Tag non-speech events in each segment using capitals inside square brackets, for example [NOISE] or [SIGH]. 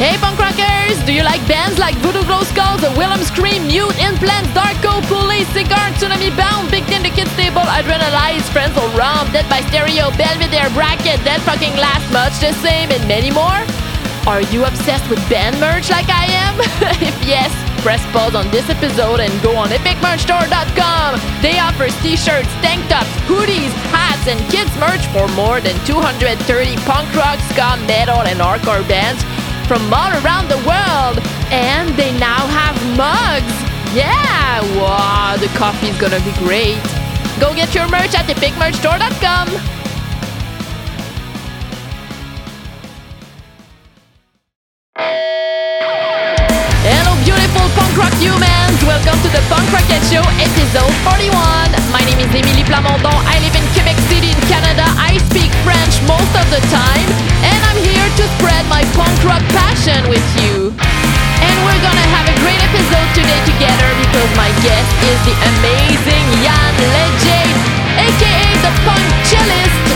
Hey punk rockers! Do you like bands like Voodoo Glow Skulls, The Wilhelm Scream, Mute, Implants, Darko, Police, Cigar, Tsunami Bomb, Big D and, The Kids Table, Adrenalize, Friends will Romp, Dead by Stereo, Belvedere, Bracket, Dead Fucking Last, Much the Same, and many more? Are you obsessed with band merch like I am? [LAUGHS] if yes, press pause on this episode and go on epicmerchstore.com. They offer t-shirts, tank tops, hoodies, hats, and kids merch for more than 230 punk rock, ska, metal, and hardcore bands from all around the world. And they now have mugs. Yeah, wow, the coffee is gonna be great. Go get your merch at epicmerchstore.com. Hello, beautiful punk rock humans! Welcome to the Punkroquette Show, episode 41. My name is Emily Plamondon. I live in Canada. I speak French most of the time, and I'm here to spread my punk rock passion with you. And we're gonna have a great episode today together because my guest is the amazing Jan Legade, aka the Punk Cellist.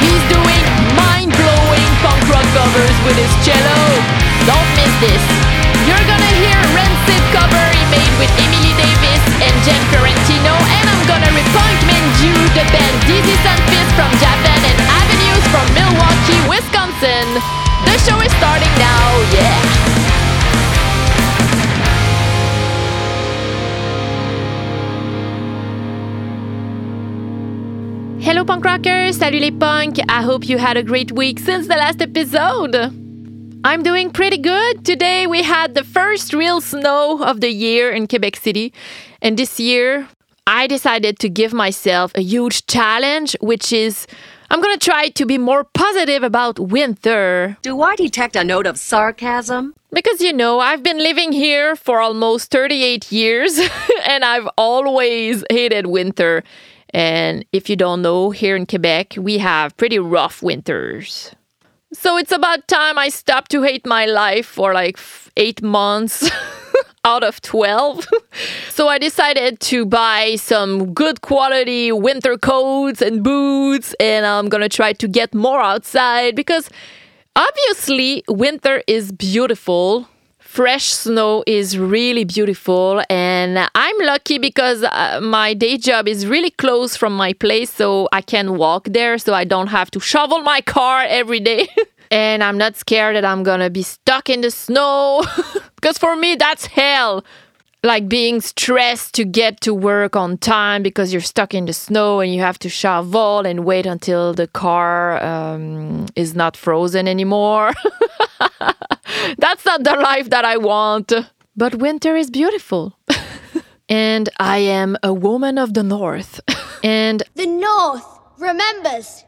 He's doing covers with his cello. Don't miss this. You're gonna hear Rancid cover he made with Emily Davis and Jen Ferrentino, and I'm gonna repunk Minju, the band Dizzy Sunfist from Japan and Avenues from Milwaukee, Wisconsin. The show is starting now, yeah. Hello punk rockers, salut les punk. I hope you had a great week since the last episode. I'm doing pretty good. Today we had the first real snow of the year in Quebec City. And this year I decided to give myself a huge challenge, which is I'm gonna try to be more positive about winter. Do I detect a note of sarcasm? Because you know, I've been living here for almost 38 years [LAUGHS] and I've always hated winter. And if you don't know, here in Quebec, we have pretty rough winters. So it's about time I stopped to hate my life for like eight months [LAUGHS] out of 12. [LAUGHS] so I decided to buy some good quality winter coats and boots, and I'm gonna try to get more outside because obviously winter is beautiful. Fresh snow is really beautiful, and I'm lucky because uh, my day job is really close from my place, so I can walk there, so I don't have to shovel my car every day. [LAUGHS] and I'm not scared that I'm gonna be stuck in the snow, [LAUGHS] because for me, that's hell. Like being stressed to get to work on time because you're stuck in the snow and you have to shovel and wait until the car um, is not frozen anymore. [LAUGHS] [LAUGHS] That's not the life that I want. But winter is beautiful. [LAUGHS] and I am a woman of the north. [LAUGHS] and The North remembers.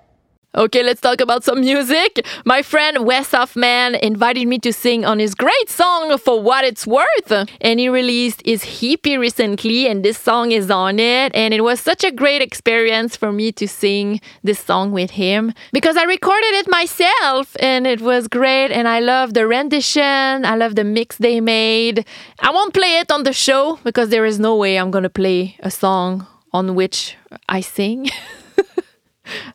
Okay, let's talk about some music. My friend Wes Hoffman invited me to sing on his great song For What It's Worth. And he released his hippie recently, and this song is on it. And it was such a great experience for me to sing this song with him because I recorded it myself and it was great. And I love the rendition, I love the mix they made. I won't play it on the show because there is no way I'm gonna play a song on which I sing. [LAUGHS]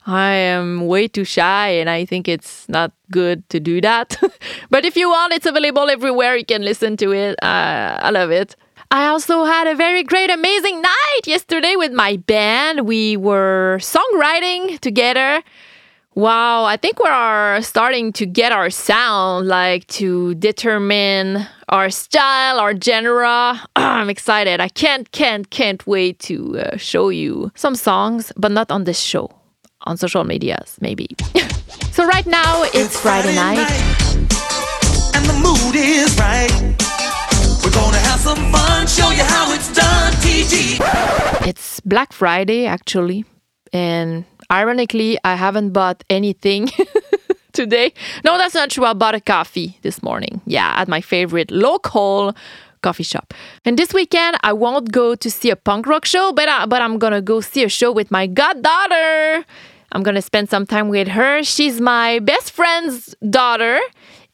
I am way too shy and I think it's not good to do that. [LAUGHS] but if you want, it's available everywhere. You can listen to it. Uh, I love it. I also had a very great, amazing night yesterday with my band. We were songwriting together. Wow, I think we are starting to get our sound, like to determine our style, our genre. [CLEARS THROAT] I'm excited. I can't, can't, can't wait to uh, show you some songs, but not on this show on social medias, maybe. [LAUGHS] so right now it's, Friday, night. and the mood is right. We're gonna have some fun, show you how it's done, TG. It's Black Friday actually, and ironically, I haven't bought anything [LAUGHS] today. No, that's not true. I bought a coffee this morning. Yeah, at my favorite local coffee shop. And this weekend, I won't go to see a punk rock show, but I, but I'm gonna go see a show with my goddaughter. I'm gonna spend some time with her. She's my best friend's daughter.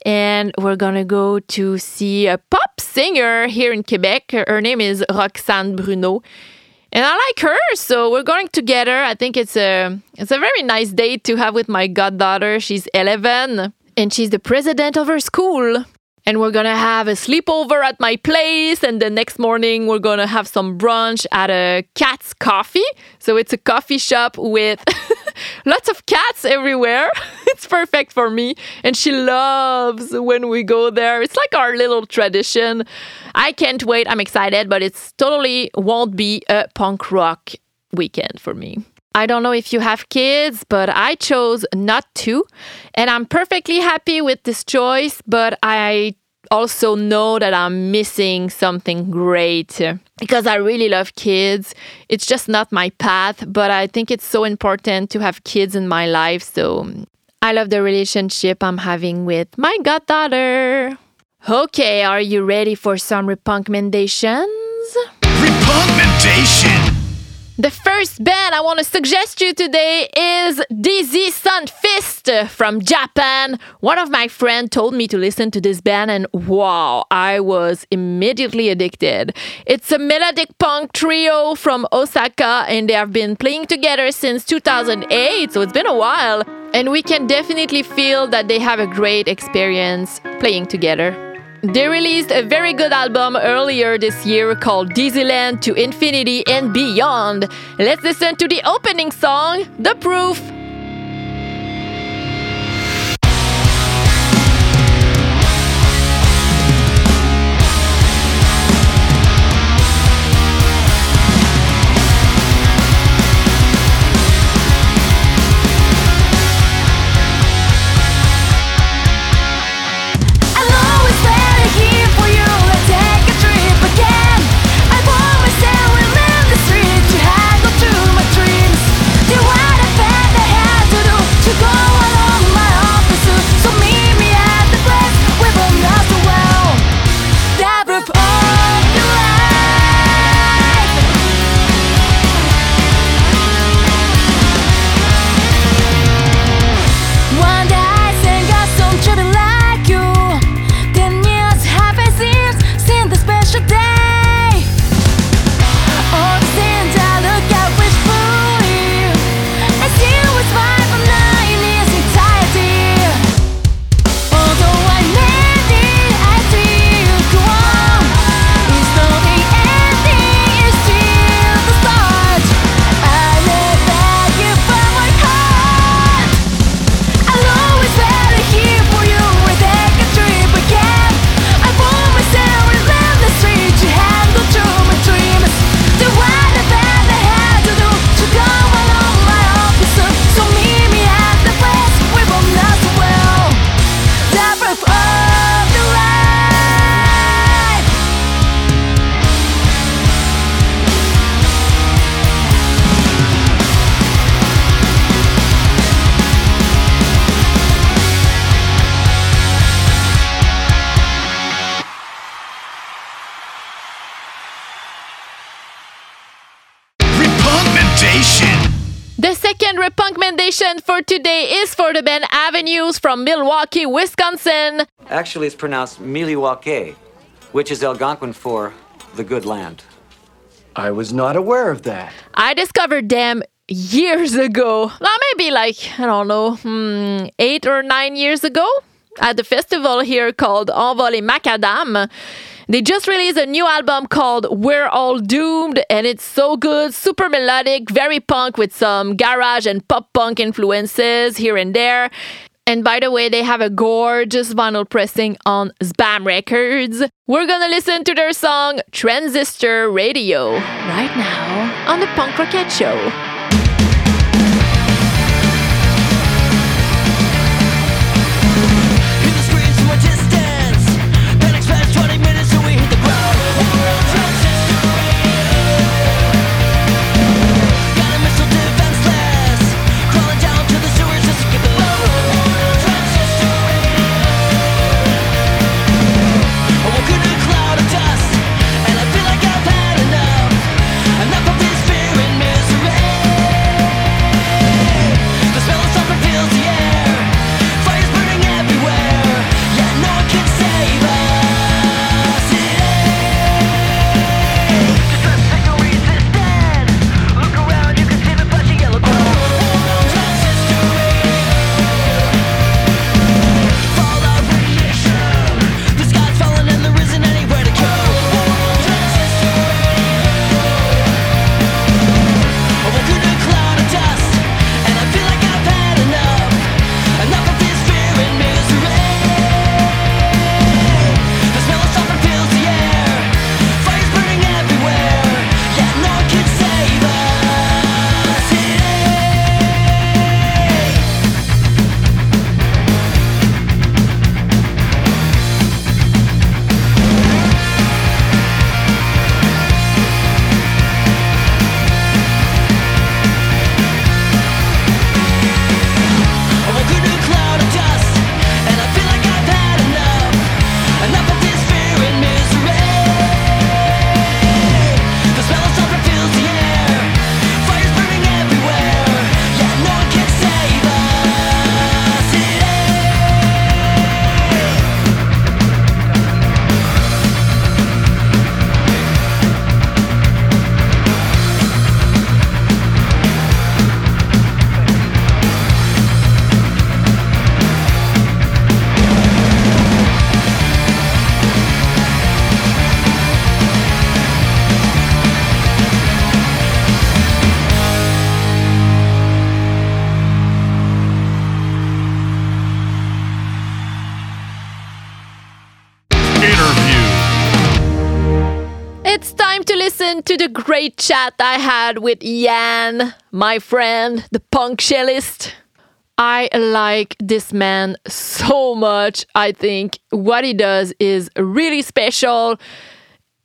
And we're gonna go to see a pop singer here in Quebec. Her name is Roxane Bruneau. And I like her, so we're going together. I think it's a it's a very nice date to have with my goddaughter. She's 11 and she's the president of her school. And we're gonna have a sleepover at my place. And the next morning, we're gonna have some brunch at a cat's coffee. So it's a coffee shop with [LAUGHS] lots of cats everywhere. [LAUGHS] it's perfect for me. And she loves when we go there. It's like our little tradition. I can't wait. I'm excited, but it's totally won't be a punk rock weekend for me. I don't know if you have kids, but I chose not to. And I'm perfectly happy with this choice, but I also know that I'm missing something great because I really love kids. It's just not my path, but I think it's so important to have kids in my life. So I love the relationship I'm having with my goddaughter. Okay, are you ready for some? Repunkmmendation. The first band I want to suggest you today is Dizzy Sunfist from Japan. One of my friends told me to listen to this band, and wow, I was immediately addicted. It's a melodic punk trio from Osaka, and they have been playing together since 2008, so it's been a while. And we can definitely feel that they have a great experience playing together. They released a very good album earlier this year called Dizzyland to Infinity and Beyond. Let's listen to the opening song, The Proof. Recommendation for today is for the band Avenues from Milwaukee, Wisconsin. Actually, it's pronounced Milwaukee, which is Algonquin for the good land. I was not aware of that. I discovered them years ago. Now, maybe like, I don't know, hmm, eight or nine years ago at the festival here called Envol et Macadam. They just released a new album called We're All Doomed, and it's so good, super melodic, very punk with some garage and pop punk influences here and there. And by the way, they have a gorgeous vinyl pressing on Sbam Records. We're gonna listen to their song Transistor Radio right now on the Punk Rocket Show. Great chat I had with Ian, my friend, the punk cellist. I like this man so much. I think what he does is really special.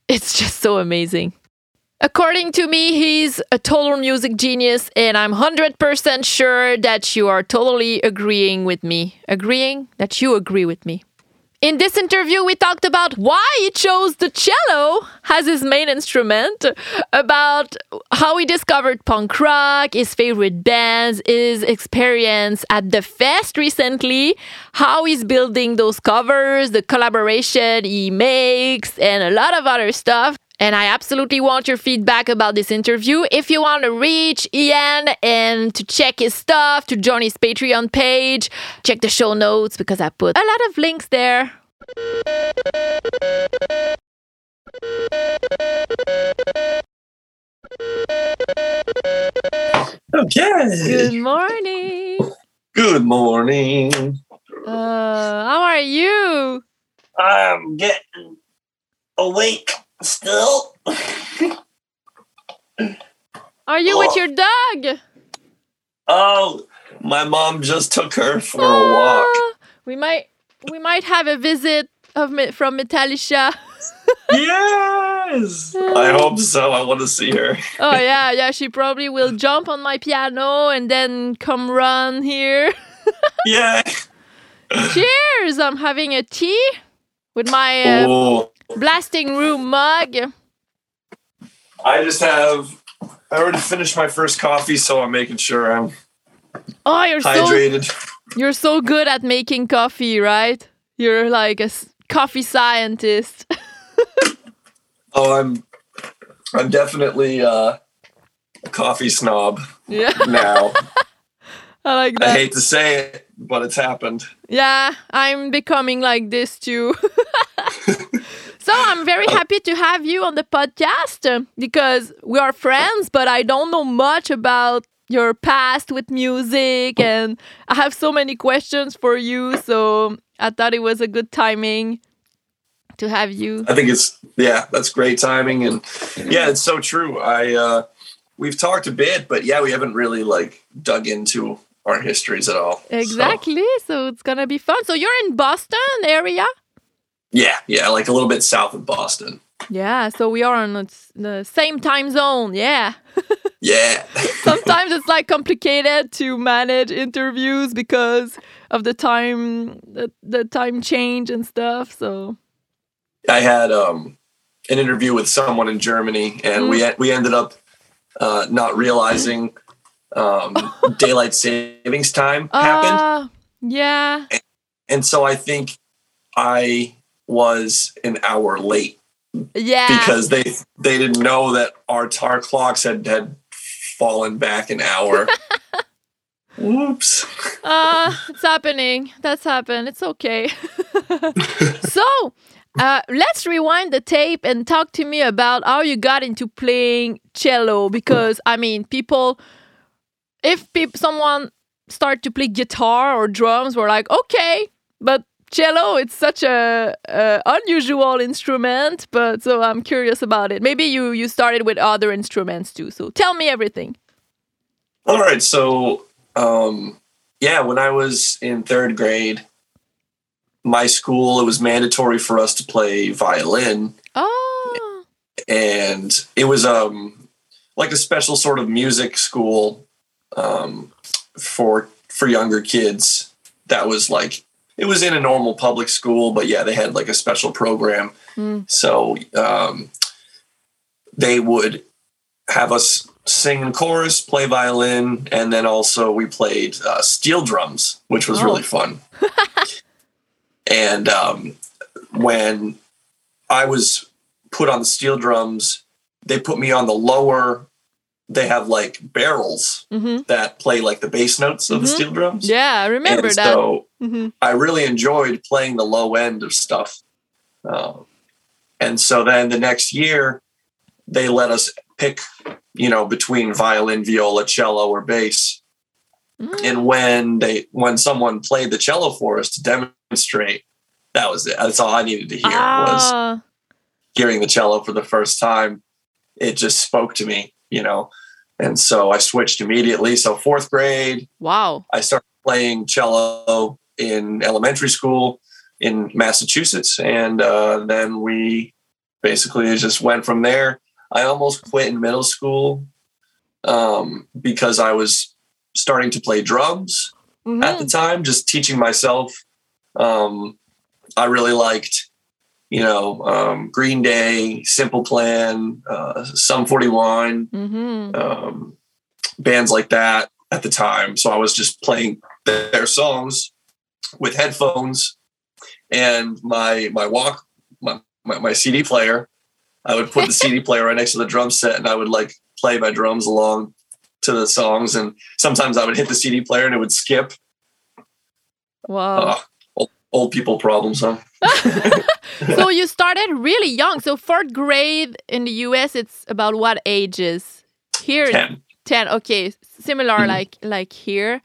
It's just so amazing. According to me, he's a total music genius, and I'm 100% sure that you are totally agreeing with me. Agreeing that you agree with me. In this interview, we talked about why he chose the cello as his main instrument, about how he discovered punk rock, his favorite bands, his experience at the fest recently, how he's building those covers, the collaboration he makes, and a lot of other stuff. And I absolutely want your feedback about this interview. If you want to reach Ian and to check his stuff, to join his Patreon page, check the show notes because I put a lot of links there. Okay. Good morning. Good morning. Uh, how are you? I'm getting awake still. Are you with your dog? Oh, my mom just took her for a walk. Ah, we might we might have a visit of from Metallica. [LAUGHS] Yes. I hope so. I want to see her. Oh [LAUGHS] yeah, yeah. She probably will jump on my piano and then come run here. [LAUGHS] Yeah. Cheers! I'm having a tea with my uh, Oh, blasting room mug. I just have. I already finished my first coffee, so I'm making sure I'm Oh, you're so hydrated. you're so good at making coffee, right? You're like a coffee scientist. [LAUGHS] Oh, I'm. I'm definitely uh, a coffee snob yeah, now. [LAUGHS] I like that. I hate to say it, but it's happened. Yeah, I'm becoming like this too. [LAUGHS] so I'm very happy to have you on the podcast uh, because we are friends, but I don't know much about your past with music and I have so many questions for you. So I thought it was a good timing to have you. I think it's yeah, that's great timing, and yeah, it's so true. I uh, we've talked a bit, but yeah, we haven't really like dug into our histories at all. So, Exactly. So it's going to be fun. So you're in Boston area? Yeah, yeah, like a little bit south of Boston. Yeah, so we are on the same time zone. Yeah. [LAUGHS] Yeah, sometimes it's like complicated to manage interviews because of the time the, the time change and stuff so I had um, an interview with someone in Germany, and we we ended up uh, not realizing um, [LAUGHS] daylight savings time happened. uh, yeah And so I think I was an hour late. Yeah. Because they they didn't know that our tar clocks had had fallen back an hour. [LAUGHS] Whoops. uh it's happening. That's happened. It's okay. [LAUGHS] So uh, let's rewind the tape and talk to me about how you got into playing cello. Because i mean people if peop- someone start to play guitar or drums we're like okay but cello it's such a, a unusual instrument but so i'm curious about it. Maybe you you started with other instruments too so tell me everything. All right, so um, yeah, when I was in third grade, my school it was mandatory for us to play violin, oh. And it was um like a special sort of music school um, for for younger kids. That was like it was in a normal public school, but yeah, they had like a special program. So um, they would have us sing in chorus, play violin, and then also we played uh, steel drums, which was Oh. really fun. [LAUGHS] and um, when I was put on the steel drums, they put me on the lower. They have like barrels Mhm. that play like the bass notes of the steel drums. yeah i remember and that so Mhm. I really enjoyed playing the low end of stuff. Um, and so then the next year, they let us pick, you know, between violin, viola, cello, or bass. Mm. And when they when someone played the cello for us to demonstrate, that was it. That's all I needed to hear was Ah, hearing the cello for the first time, it just spoke to me, you know. And so I switched immediately. So fourth grade, Wow. I started playing cello in elementary school in Massachusetts, and uh, then we basically just went from there. I almost quit in middle school um, because I was starting to play drums Mhm. at the time, just teaching myself. Um, I really liked, you know, um, Green Day, Simple Plan, uh, Sum 41, Mhm. um, bands like that at the time. So I was just playing their songs with headphones and my my walk my, my, my CD player. I would put the CD [LAUGHS] player right next to the drum set and I would like play my drums along to the songs. And sometimes I would hit the CD player and it would skip. Wow. Uh, old, old people problems, huh? [LAUGHS] so you started really young. So fourth grade in the US, it's about what ages? Here, 10. 10 okay similar like like here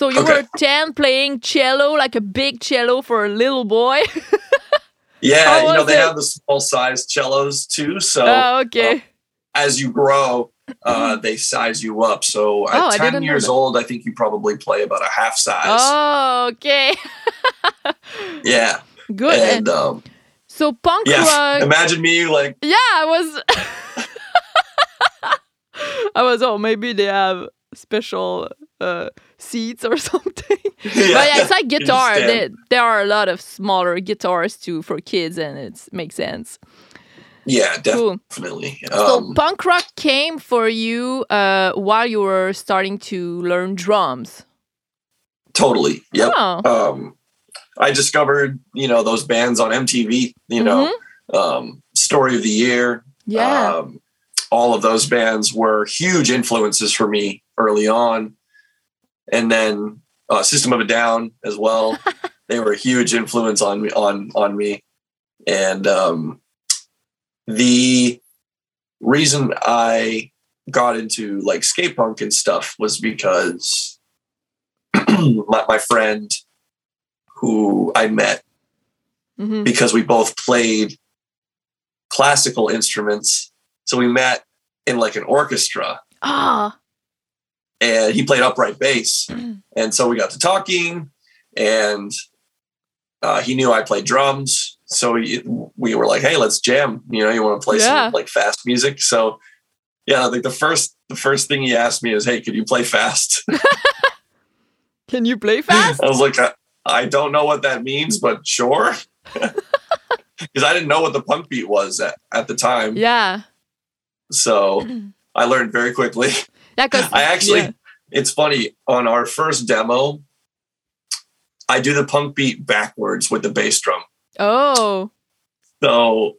so you Okay. were 10 playing cello like a big cello for a little boy [LAUGHS] Yeah, you know, they it? have the small size cellos too. So oh okay as you grow, uh, they size you up. So Oh, at didn't 10 years old, I think you probably play about a half size. oh okay [LAUGHS] Yeah. good And um, so punk yeah, rock imagine me like, yeah i was [LAUGHS] i was oh maybe they have special uh seats or [LAUGHS] something but yeah it's like guitar stand. there, there are a lot of smaller guitars too for kids and it makes sense yeah, Cool. definitely. So Um, punk rock came for you uh, while you were starting to learn drums. totally. Yep. Oh, Um, I discovered, you know, those bands on MTV, you know, um, Story of the Year. Yeah. Um, all of those bands were huge influences for me early on. And then uh, System of a Down as well. [LAUGHS] they were a huge influence on me on on me. And um, the reason I got into like skate punk and stuff was because [CLEARS THROAT] my, my friend who I met Mhm. because we both played classical instruments. So we met in like an orchestra Ah, and he played upright bass. [CLEARS THROAT] and so we got to talking and uh, he knew I played drums. So he, we were like, Hey, let's jam. You know, you want to play Yeah. some like fast music. So yeah, like the first, the first thing he asked me is, Hey, could you play fast? [LAUGHS] [LAUGHS] can you play fast? I was like, I, I don't know what that means, but sure. [LAUGHS] Because I didn't know what the punk beat was at, at the time. yeah. So [CLEARS THROAT] I learned very quickly. Yeah, 'cause- I actually, yeah. it's funny, on our first demo, I do the punk beat backwards with the bass drum. Oh, So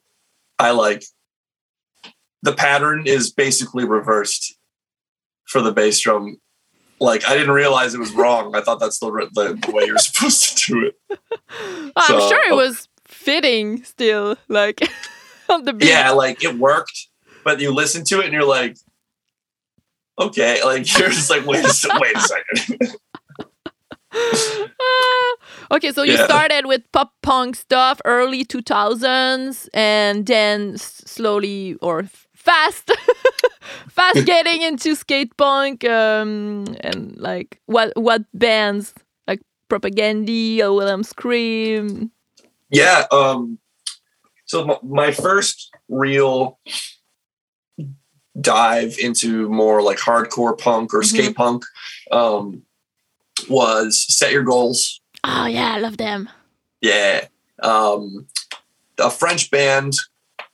I like, the pattern is basically reversed for the bass drum. Like I didn't realize it was wrong. I thought that's the, the, the way you're supposed to do it. [LAUGHS] I'm So- sure it oh. was fitting still, like [LAUGHS] on the beat. yeah, like it worked, but you listen to it and you're like, okay, like [LAUGHS] you're just like, wait a, wait a second. [LAUGHS] Okay, so you Yeah. started with pop punk stuff early 2000s and then s- slowly or fast [LAUGHS] fast getting into skate punk um and like what what bands like Propagandhi or Wilhelm Scream yeah. Um. So my first real dive into more like hardcore punk or skate punk um, was Set Your Goals. oh yeah I love them Yeah. Um, a French band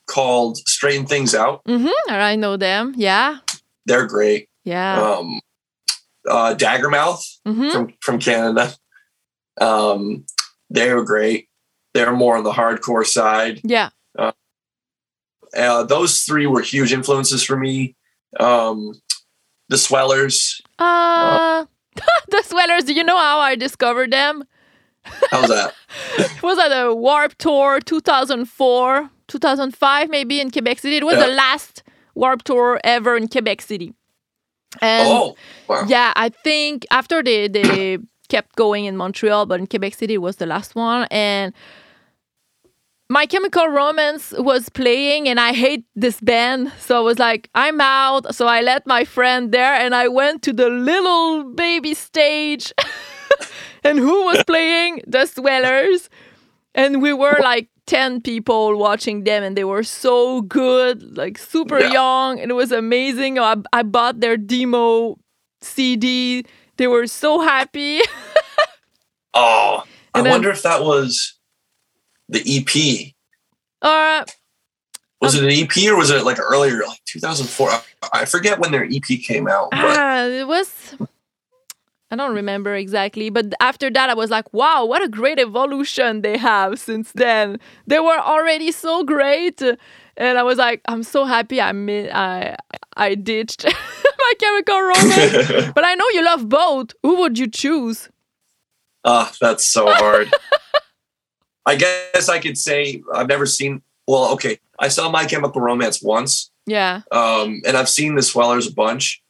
called Straighten Things Out. mm-hmm I know them yeah They're great. yeah Um, uh, Daggermouth. mm-hmm from from Canada. Um, they were great. They're more on the hardcore side. yeah Uh, those three were huge influences for me. Um, the Swellers. uh [LAUGHS] the Swellers do you know how I discovered them How's that? It [LAUGHS] was at a Warp Tour 2004, 2005, maybe in Quebec City. It was Yeah. the last Warp Tour ever in Quebec City. And oh, wow. yeah, I think after they, they kept going in Montreal, but in Quebec City it was the last one. And My Chemical Romance was playing, and I hate this band. So I was like, I'm out. So I let my friend there, and I went to the little baby stage. [LAUGHS] and who was playing? The Swellers. And we were like 10 people watching them, and they were so good, like super Yeah. young. And it was amazing. I, I bought their demo CD. They were so happy. [LAUGHS] Oh, I then- wonder if that was the EP. uh, Was Um, it an EP or was it like earlier, like 2004? I, I forget when their EP came out, Ah, it was. I don't remember exactly, but after that, I was like, "Wow, what a great evolution they have since then." They were already so great, and I was like, "I'm so happy I mi- I I ditched [LAUGHS] my Chemical Romance." [LAUGHS] but I know you love both. Who would you choose? ah, that's so hard. [LAUGHS] I guess I could say I've never seen. Well, okay, I saw My Chemical Romance once, Yeah, um, and I've seen the Swellers a bunch.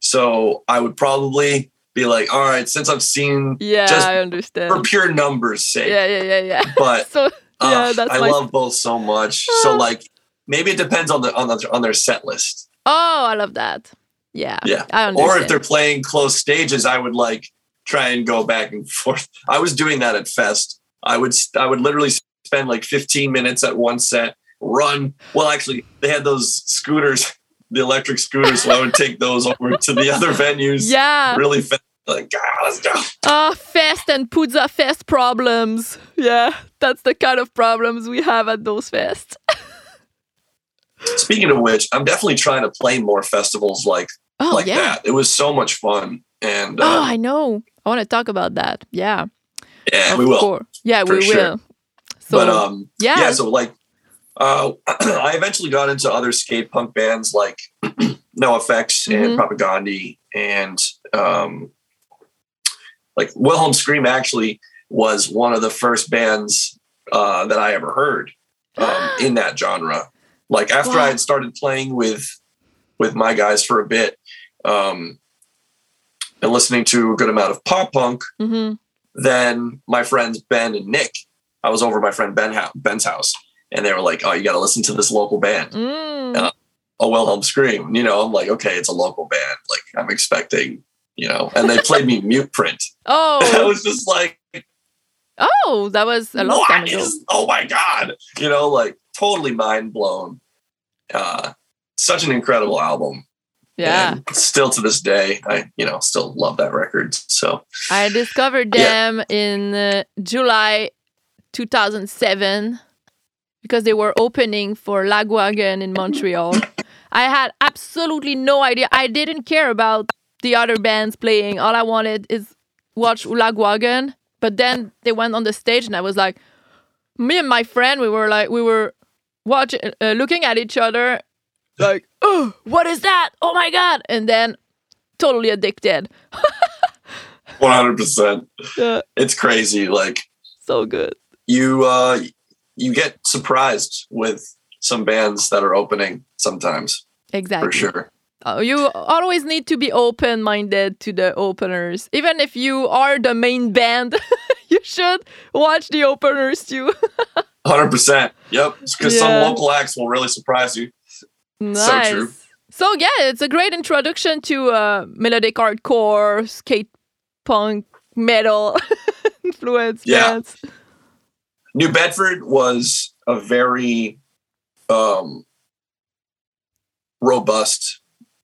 So I would probably be like, all right, since I've seen yeah, Just I understand for pure numbers' sake, Yeah, yeah, yeah, yeah. but [LAUGHS] so yeah, uh, I my. love both so much. So like, maybe it depends on the on the on their set list. oh, I love that. Yeah, Yeah. I understand. Or if they're playing close stages, I would like try and go back and forth. I was doing that at Fest. I would I would literally spend like 15 minutes at one set, run. Well, actually, they had those scooters, the electric scooters, so I would take those over to the other venues. yeah. Really fast. Like, ah, let's go. Ah, fest and Pouzza fest problems. Yeah, that's the kind of problems we have at those fests. [LAUGHS] Speaking of which, I'm definitely trying to play more festivals like Oh like yeah. that. It was so much fun, and Oh, uh, I know. I want to talk about that. Yeah, yeah, of we will. course. Yeah, we sure. will. So but um, yeah. yeah, so like uh, [CLEARS THROAT] I eventually got into other skate punk bands like NOFX Mhm. and Propagandhi and um, like Wilhelm Scream actually was one of the first bands uh, that I ever heard um, [GASPS] in that genre. Like after Wow. I had started playing with with my guys for a bit um, and listening to a good amount of pop punk, Mhm. Then my friends Ben and Nick, I was over at my friend Ben Ben's house, and they were like, "Oh, you got to listen to this local band, Mm. Uh, a Wilhelm Scream." You know, I'm like, "Okay, it's a local band. Like, I'm expecting." You know, and they played me Mute Print. [LAUGHS] Oh, I was just like, oh, that was a long time ago. is? Oh my god!" You know, like totally mind blown. Uh, such an incredible album. Yeah, And still to this day, I you know still love that record. So I discovered Yeah. them in uh, July 2007 because they were opening for Lagwagon in Montreal. I had absolutely no idea. I didn't care about the other bands playing. All I wanted is watch Lagwagon. But then they went on the stage, and I was like, me and my friend, we were like, we were watching, uh, looking at each other, like, oh, what is that? Oh my god! And then totally addicted. [LAUGHS] 100. percent Yeah, It's crazy. Like so good. you uh you get surprised with some bands that are opening sometimes Exactly. for sure Uh, you always need to be open minded to the openers. Even if you are the main band, [LAUGHS] you should watch the openers too. [LAUGHS] 100% yep because some local acts will really surprise you nice. true. So, yeah, it's a great introduction to uh, melodic hardcore, skate punk, metal [LAUGHS] influence Yeah. bands. new bedford was a very um robust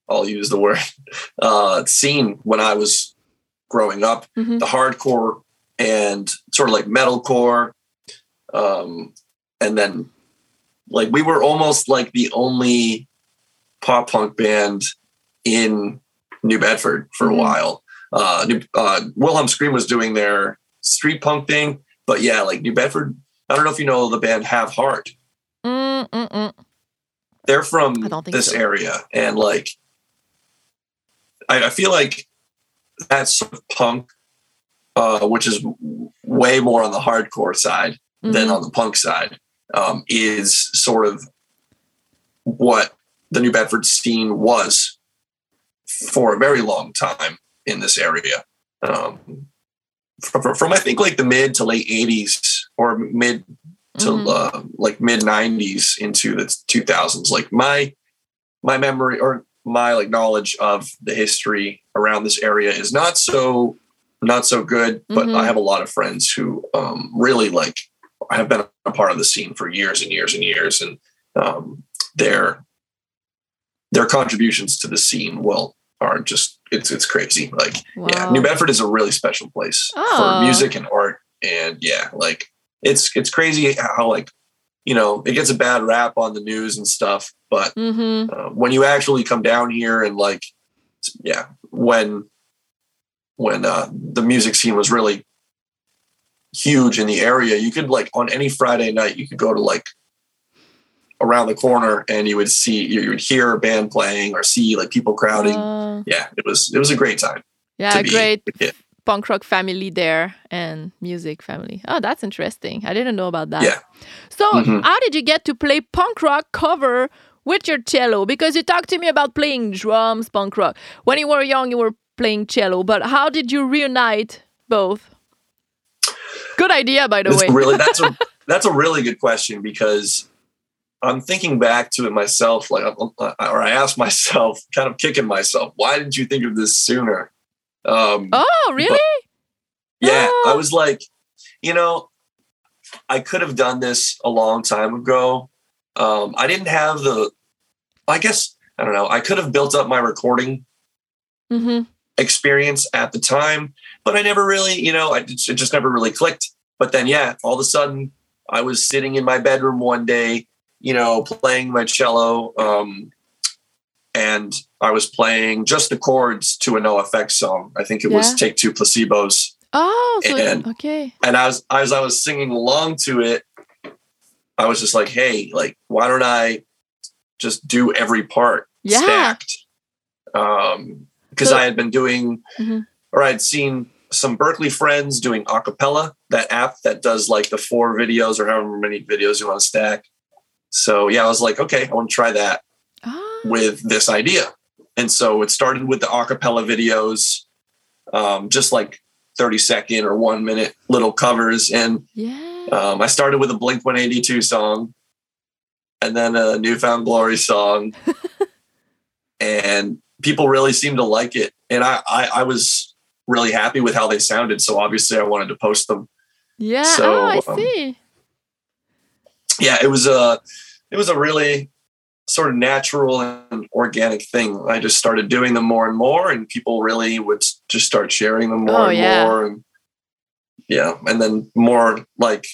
i'll use the word [LAUGHS] uh scene when i was growing up Mhm. the hardcore and sort of like metalcore um and then like we were almost like the only pop punk band in new bedford for a while uh, uh wilhelm scream was doing their street punk thing but yeah like new bedford i don't know if you know the band have heart Mm, mm, mm. they're from I don't think this so. area and like I, I feel like that sort of punk uh, which is way more on the hardcore side than Mhm. on the punk side um, is sort of what the new bedford scene was for a very long time in this area um, from, from, i think like the mid to late 80s or mid to Mhm. uh, like mid '90s into the 2000s. Like my my memory or my like knowledge of the history around this area is not so not so good. But Mhm. I have a lot of friends who um, really like have been a part of the scene for years and years and years, and um, their their contributions to the scene well are just it's it's crazy. Like yeah, New Bedford is a really special place Oh. for music and art, and yeah, like it's it's crazy how like you know it gets a bad rap on the news and stuff, but Mm-hmm. uh, when you actually come down here and like yeah, when when uh, the music scene was really huge in the area, you could like on any Friday night you could go to like around the corner and you would see you would hear a band playing or see like people crowding. Uh, yeah, it was it was a great time. yeah, great punk rock family there and music family. Oh, that's interesting. I didn't know about that. Yeah. So, Mhm. how did you get to play punk rock cover with your cello? Because you talked to me about playing drums, punk rock. When you were young, you were playing cello, but how did you reunite both? Good idea, by the That's way. really that's a [LAUGHS] that's a really good question because I'm thinking back to it myself, like or I asked myself, [LAUGHS] kind of kicking myself, why didn't you think of this sooner? Um, oh, really? yeah, Oh. I was like, you know, I could have done this a long time ago. Um, I didn't have the, I guess I don't know. I could have built up my recording Mm-hmm. experience at the time, but I never really, you know, I it just never really clicked. But then, yeah, all of a sudden, I was sitting in my bedroom one day, you know, playing my cello, um, and I was playing just the chords to a NOFX song. I think it was "Take Two Placebos," Oh, so And- okay. and as as I was singing along to it, I was just like, "Hey, like, why don't I just do every part Yeah. stacked?" Um, because So- I had been doing, Mhm. or I'd seen some Berkeley friends doing acapella, that app that does like the four videos or however many videos you want to stack. So yeah, I was like, okay, I want to try that Ah, with this idea. And so it started with the acapella videos, um, just like 30 second or one minute little covers. And yeah. um, I started with a Blink 182 song and then a Newfound Glory song. [LAUGHS] and people really seemed to like it. And I, I, I was really happy with how they sounded. So obviously I wanted to post them. yeah. so, oh, I um, see. yeah, it was a it was a really sort of natural and organic thing. I just started doing them more and more, and people really would just start sharing them more Oh, and yeah. more, and yeah, and then more like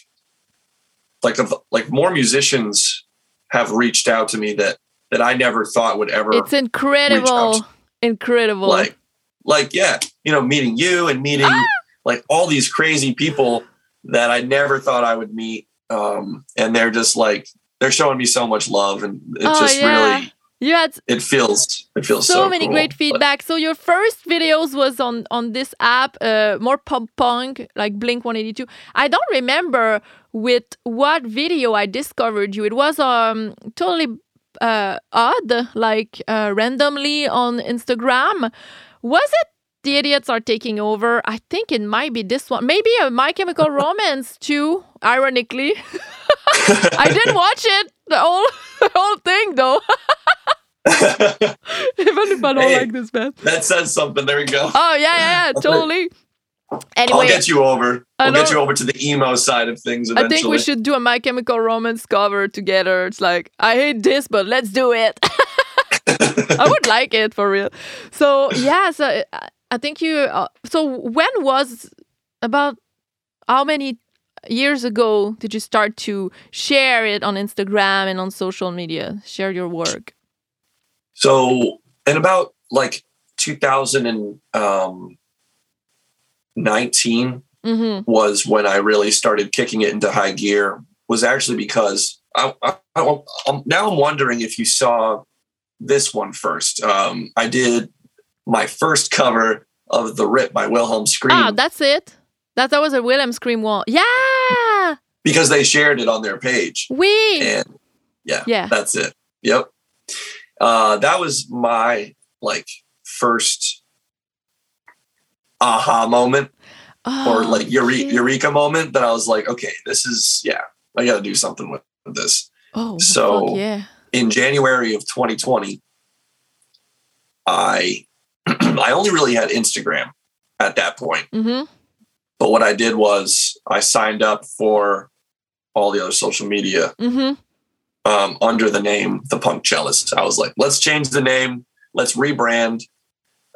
like of like more musicians have reached out to me that that I never thought would ever It's incredible. Incredible. like like yeah you know meeting you and meeting Ah! [GASPS] like all these crazy people that i never thought i would meet um and they're just like they're showing me so much love and it Oh, just yeah. really you had it feels it feels so, so, many cool. great But- feedback. So your first videos was on on this app, uh, more pop punk, like Blink One Eighty Two. I don't remember with what video I discovered you. It was um totally uh, odd, like uh, randomly on Instagram. Was it the idiots are taking over? I think it might be this one. Maybe a My Chemical [LAUGHS] Romance too. Ironically, [LAUGHS] I didn't watch it the whole [LAUGHS] the whole thing though. Even if I don't Hey. like this band. that says something there we go Oh yeah, yeah, yeah, totally. i'll get you over I we'll get you over to the emo side of things I think we should do a My Chemical Romance cover together. It's like I hate this, but let's do it. I would like it for real. So yeah, so I think you. Uh, so when was about how many years ago did you start to share it on Instagram and on social media? Share your work. So, in about like 2019 Mm-hmm. was when I really started kicking it into high gear. Was actually because I, I, I I'm, now I'm wondering if you saw this one first. Um, I did my first cover of the Rip by Wilhelm Scream Ah, that's it. That that was a Wilhelm Scream one. Yeah, because they shared it on their page. we. and yeah, Yeah. that's it. Yep. Uh, that was my like first aha moment or Oh, like eure- eureka moment that I was like, okay, this is yeah, I got to do something with this. Oh, So- fuck yeah. In January of 2020, I [CLEARS THROAT] I only really had Instagram at that point. Mm-hmm. But what I did was I signed up for all the other social media Mm-hmm. um, under the name The Punk Cellist. I was like, let's change the name, let's rebrand,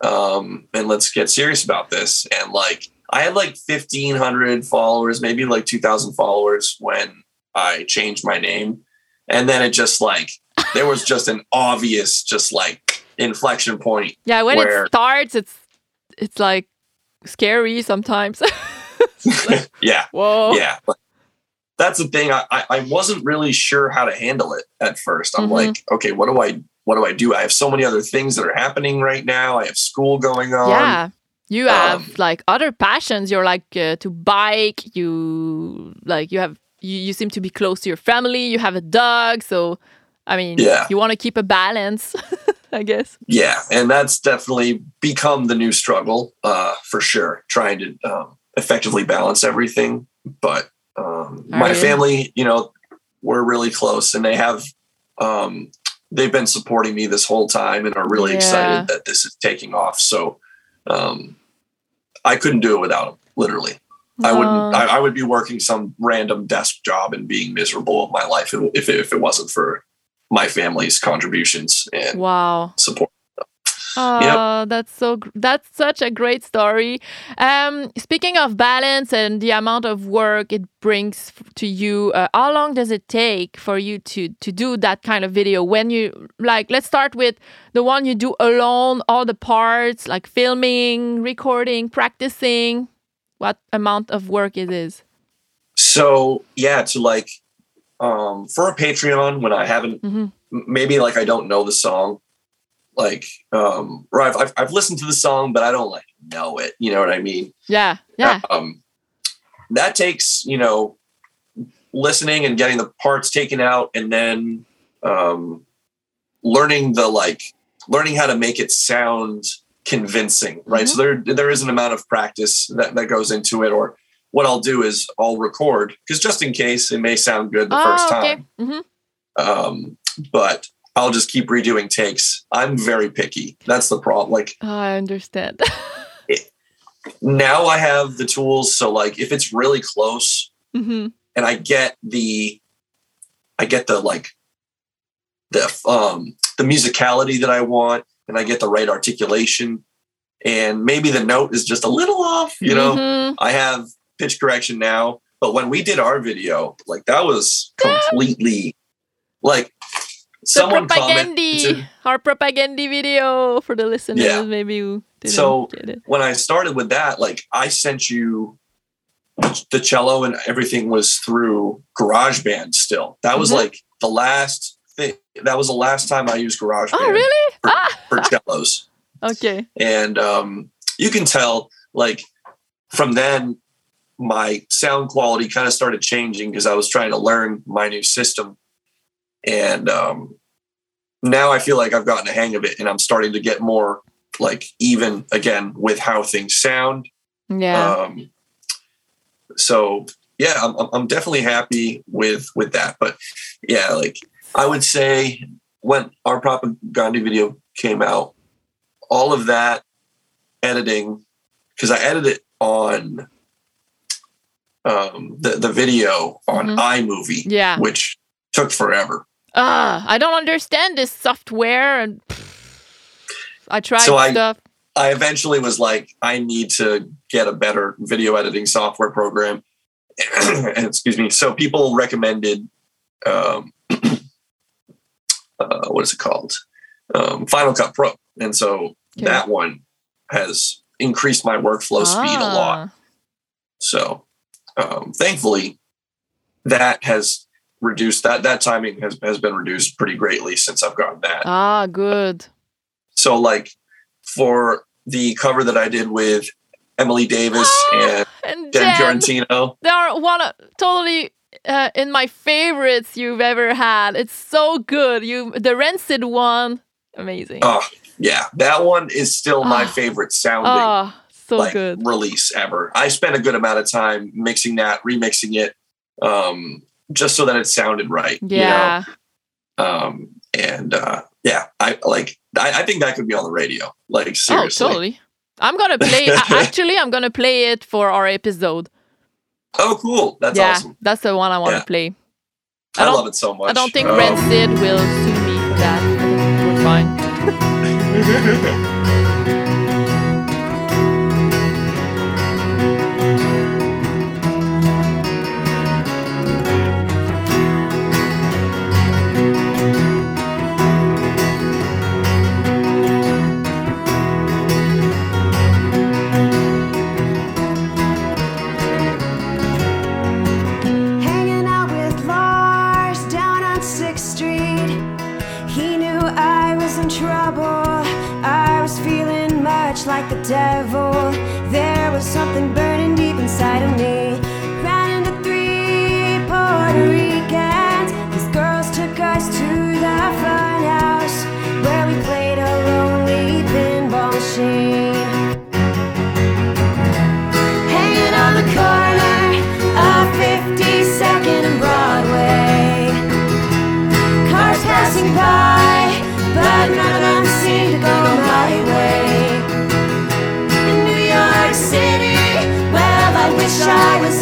um, and let's get serious about this. And like, I had like 1,500 followers, maybe like 2,000 followers when I changed my name. And then it just like, there was just an obvious, just like inflection point. Yeah, when Where- it starts, it's it's like scary sometimes. [LAUGHS] Like, [LAUGHS] Yeah. Whoa. yeah but that's the thing I, I wasn't really sure how to handle it at first i'm Mhm. like okay what do i what do i do i have so many other things that are happening right now i have school going on Yeah. You have um, like other passions. You're like uh, to bike. You like you have you, you seem to be close to your family. You have a dog, so I mean, Yeah. you want to keep a balance, [LAUGHS] I guess. yeah and that's definitely become the new struggle uh for sure trying to um, effectively balance everything but um my family you know we're really close and they have um they've been supporting me this whole time and are really Yeah. excited that this is taking off so um i couldn't do it without them literally I wouldn't. I, I would be working some random desk job and being miserable of my life if if it wasn't for my family's contributions and Wow. support. Oh, that's so that's such a great story. Um, speaking of balance and the amount of work it brings to you, uh, how long does it take for you to to do that kind of video? When you like, let's start with the one you do alone, all the parts, like filming, recording, practicing. What amount of work it is? So yeah, to like um for a Patreon when I haven't Mhm. maybe like I don't know the song, like um or I've, I've I've listened to the song but I don't like know it. You know what I mean? Yeah, yeah. Um, that takes you know listening and getting the parts taken out and then um learning the like learning how to make it sound convincing right so there there is an amount of practice that, that goes into it or what i'll do is i'll record because just in case it may sound good the first oh, okay. time hmm um but i'll just keep redoing takes i'm very picky that's the problem like Oh, I understand. [LAUGHS] now i have the tools so like if it's really close hmm and I get the I get the like the um the musicality that I want and I get the right articulation and maybe the note is just a little off, you know. Mhm. I have pitch correction now, but when we did our video, like that was [LAUGHS] completely like the someone Propagandhi, commented our Propagandhi video for the listeners. Yeah. Maybe So- when I started with that, like I sent you the cello and everything was through GarageBand still. That was Mhm. like the last thing. That was the last time I used GarageBand Oh, really? for, Ah, for cellos. [LAUGHS] okay. And um, you can tell, like, from then, my sound quality kind of started changing because I was trying to learn my new system. And um, now I feel like I've gotten a hang of it and I'm starting to get more like even again with how things sound. Yeah. Um, so yeah, I'm, I'm- definitely happy with with that. But yeah, like I would say when our Propagandhi video came out, all of that editing because I edited it on um, the the video on Mhm. iMovie, yeah. which took forever. Ah, I don't understand this software and I tried So I- stuff. I eventually was like, I need to get a better video editing software program. [CLEARS THROAT] Excuse me. So people recommended, um, [CLEARS THROAT] uh, what is it called? Um, Final Cut Pro. And so Okay. that one has increased my workflow speed a lot. Ah, So um, thankfully, that has reduced that that timing has, has been reduced pretty greatly since I've gotten that. Ah, good. So like for the cover that I did with Emily Davis and And Jen Jen, Fiorentino, they are one of, totally uh, in my favorites you've ever had. It's so good. You the Rancid one, amazing. oh yeah, that one is still my Ah. favorite sounding Oh, so like good. release ever. I spent a good amount of time mixing that, remixing it, um, just so that it sounded right. you know? Yeah. Um, and uh, yeah, I like. I, I think that could be on the radio. Like seriously. Oh, totally. I'm gonna play. [LAUGHS] actually, I'm gonna play it for our episode. Oh, cool. That's yeah, awesome. that's the one I want to Yeah. play. I, don't- love it so much. I don't think Oh. Rancid will sue me for that. We're fine. [LAUGHS] [LAUGHS]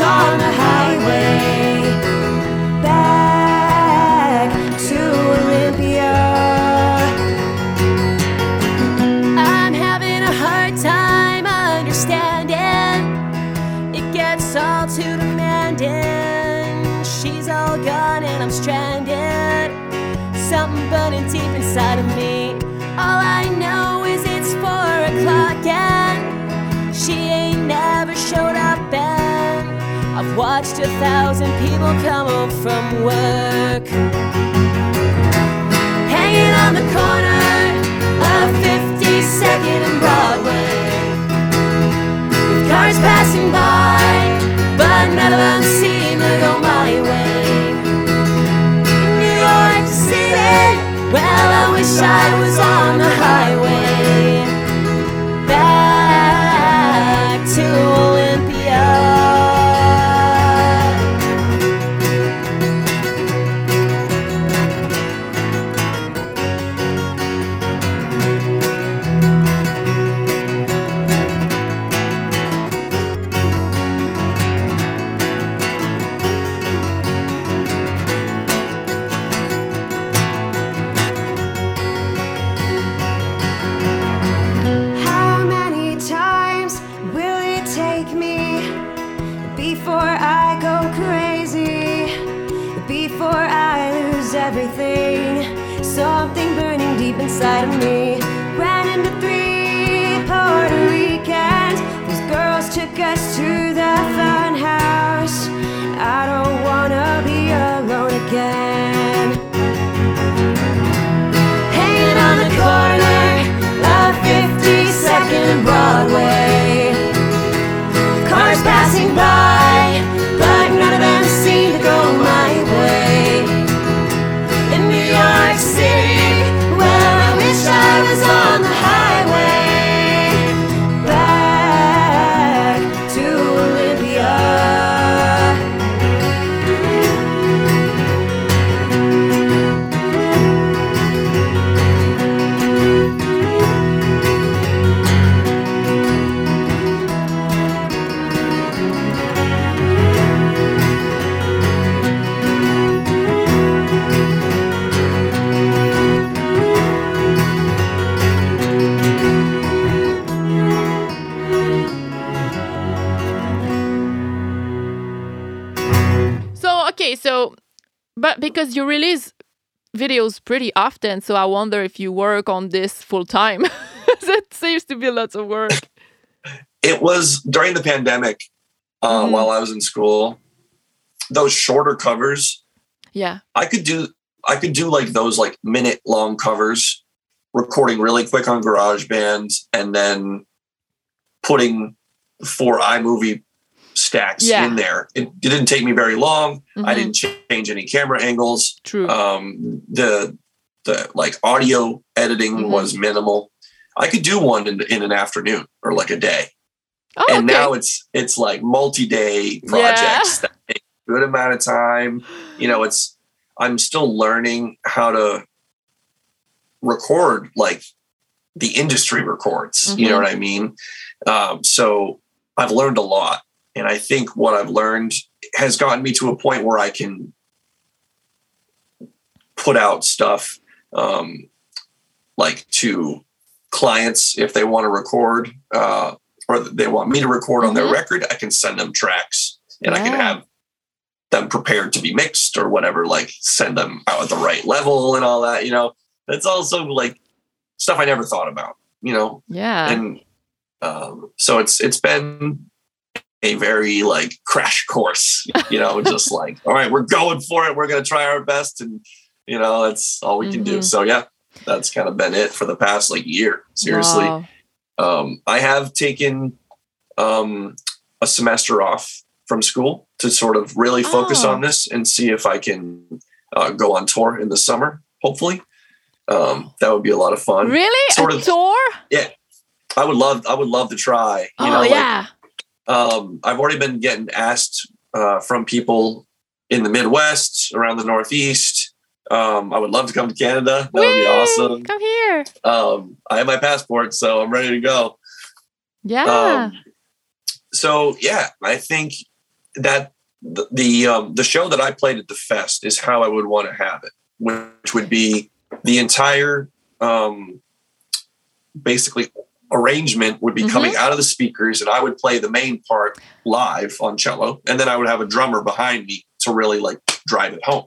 on the highway. Back to Olympia. I'm having a hard time understanding. It gets all too demanding. She's all gone and I'm stranded. Something burning deep inside of me. All I know is it's four o'clock and she ain't I've watched a thousand people come home from work hanging on the corner of 52nd and Broadway. With cars passing by, but none of them seem to go my way. In New York City, well, I wish I was on the highway. Broadway. Because you release videos pretty often, so I wonder if you work on this full time. [LAUGHS] that seems to be lots of work. It was during the pandemic uh, Mhm. while I was in school. Those shorter covers, Yeah. I could do. I could do like those like minute long covers, recording really quick on GarageBand, and then putting four iMovie stacks Yeah. in there. It, it didn't take me very long. I Mhm. didn't change any camera angles. True. Um, the the like audio editing Mhm. was minimal. I could do one in, in an afternoon or like a day oh, and okay. now it's it's like multi-day projects that take a good amount of time. You know, it's I'm still learning how to record like the industry records. You know Mhm. what I mean? Um, so I've learned a lot, and I think what I've learned has gotten me to a point where I can put out stuff um, like to clients if they want to record uh, or they want me to record on their Mhm. record. I can send them tracks, and I can have them prepared to be mixed or whatever. Like send them out at the right level and all that. You know, that's also like stuff I never thought about. You know, Yeah. and um, so it's it's been a very like crash course you know just [LAUGHS] like all right we're going for it we're going to try our best and you know that's all we can do Mhm. so yeah that's kind of been it for the past like year seriously Wow. um, i have taken um, a semester off from school to sort of really focus Oh. on this and see if i can uh, go on tour in the summer hopefully um, that would be a lot of fun Really? sort a of- tour? Yeah. I would love I would love to try. You oh know, like, yeah. Um, I've already been getting asked uh, from people in the Midwest, around the Northeast. Um, I would love to come to Canada. That would be awesome. Come here. Um, I have my passport, so I'm ready to go. Yeah. Um, so yeah, I think that the the, um, the show that I played at the fest is how I would want to have it, which would be the entire um, basically arrangement would be Mhm. coming out of the speakers, and I would play the main part live on cello, and then I would have a drummer behind me to really like drive it home.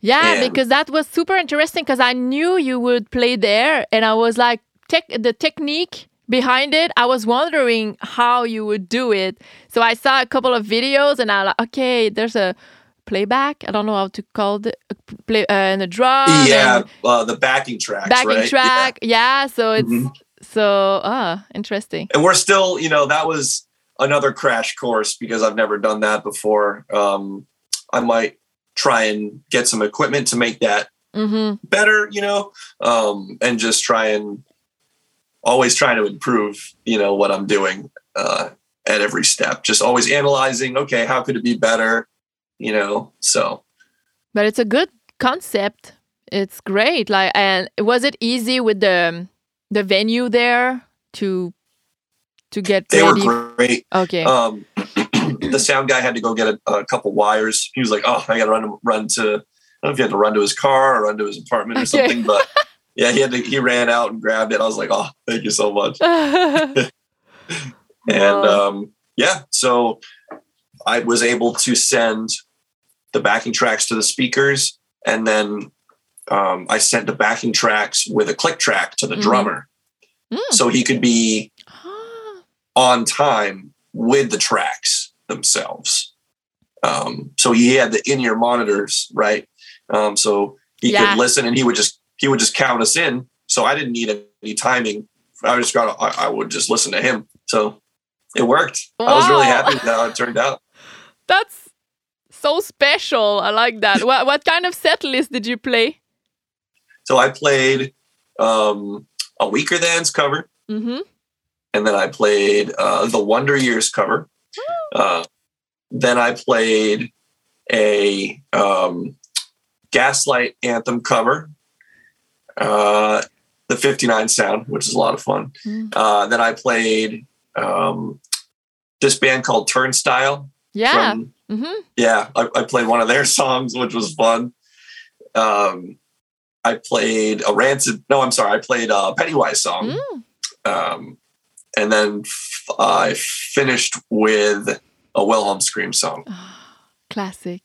yeah, and- because that was super interesting because I knew you would play there and I was like tech the technique behind it. I was wondering how you would do it. So I saw a couple of videos and I like okay, there's a playback. I don't know how to call it play uh, and the drum. yeah, and uh, the backing tracks, backing right? Track. Yeah. so it's Mhm. So ah interesting. and we're still you know that was another crash course because i've never done that before um i might try and get some equipment to make that Mm-hmm. better you know um and just try and always trying to improve you know what i'm doing uh at every step just always analyzing okay how could it be better you know so But it's a good concept. It's great. Like, and was it easy with the the venue there to to get they ready? were great Okay. um, [CLEARS THROAT] the sound guy had to go get a, a couple wires. He was like, "Oh, I got to run to run to." I don't know if he had to run to his car or run to his apartment or Okay. something, but [LAUGHS] yeah, he had to. He ran out and grabbed it. I was like, "Oh, thank you so much." [LAUGHS] And Wow. um, yeah, so I was able to send the backing tracks to the speakers, and then um, I sent the backing tracks with a click track to the Mhm. drummer, Mm. so he could be on time with the tracks themselves. Um, so he had the in-ear monitors, right? Um, so he Yeah. could listen, and he would just he would just count us in. So I didn't need any timing. I just got I, I would just listen to him. So it worked. I was really happy with how it turned out. That's so special. I like that. what what kind of set list did you play? So I played um, a Weakerthans cover, Mm-hmm. and then I played uh, the Wonder Years cover. Uh, then I played a um, Gaslight Anthem cover, uh, the 59 sound, which is a lot of fun. Mm. Uh, then I played um, this band called Turnstile. Yeah. From, mm-hmm. yeah, I, I played one of their [LAUGHS] songs, which was fun. Um, I played a Rancid. No, I'm sorry. I played a Pennywise song. Mm. Um, and then f- I finished with a Wilhelm Scream song. Classic.